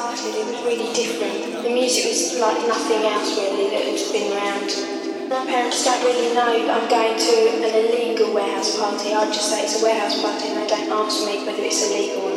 started, it was really different. The music was like nothing else really that has been around. My parents don't really know I'm going to an illegal warehouse party. I just say it's a warehouse party and they don't ask me whether it's illegal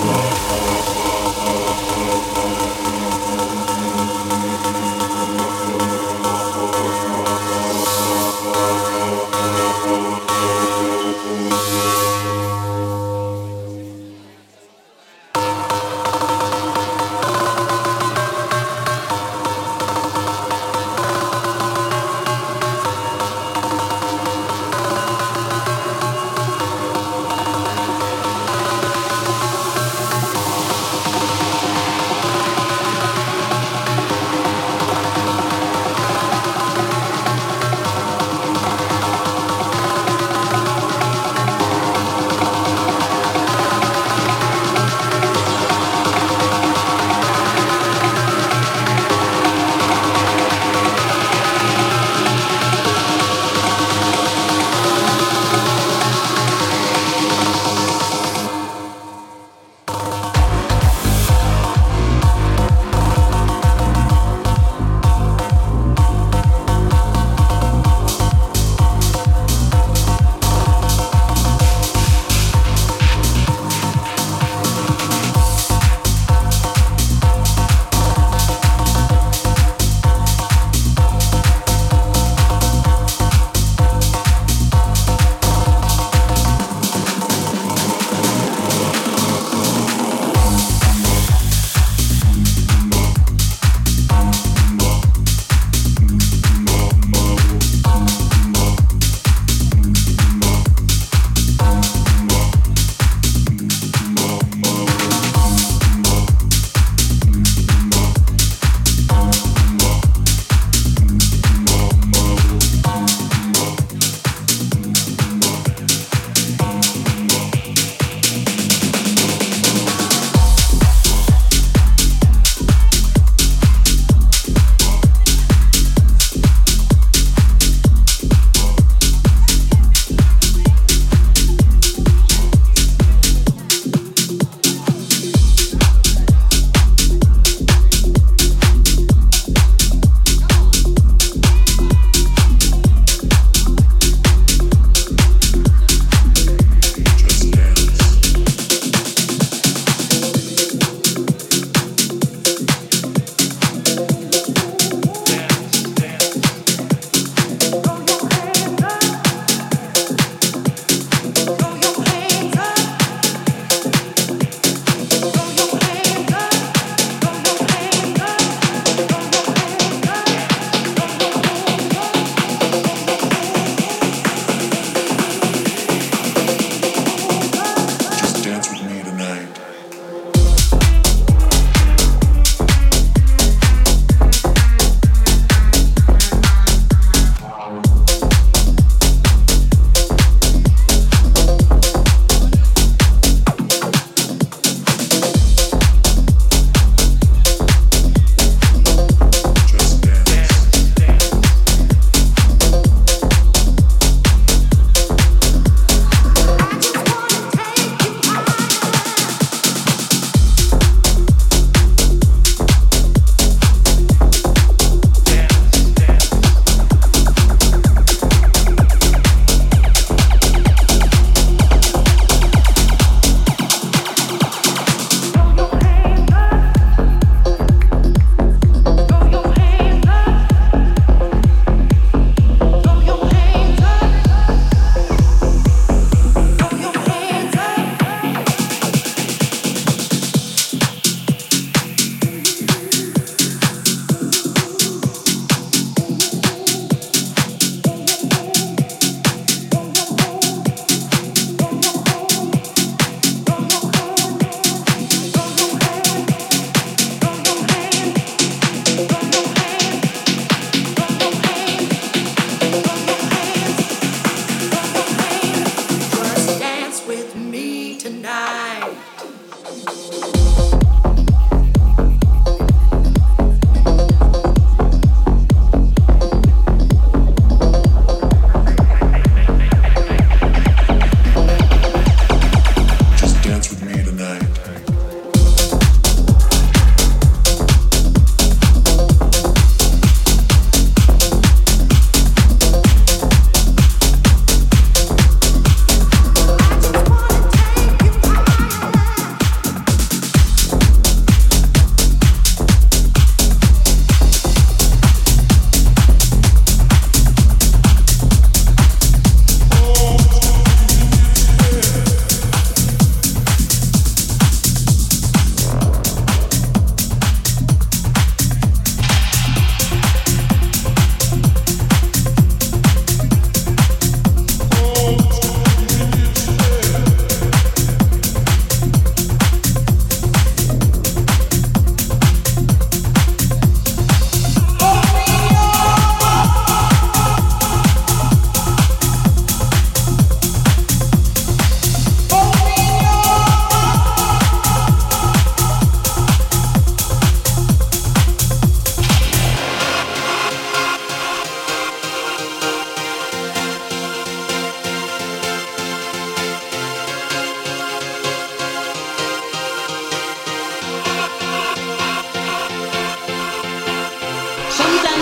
Love.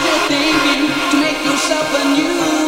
to make yourself a new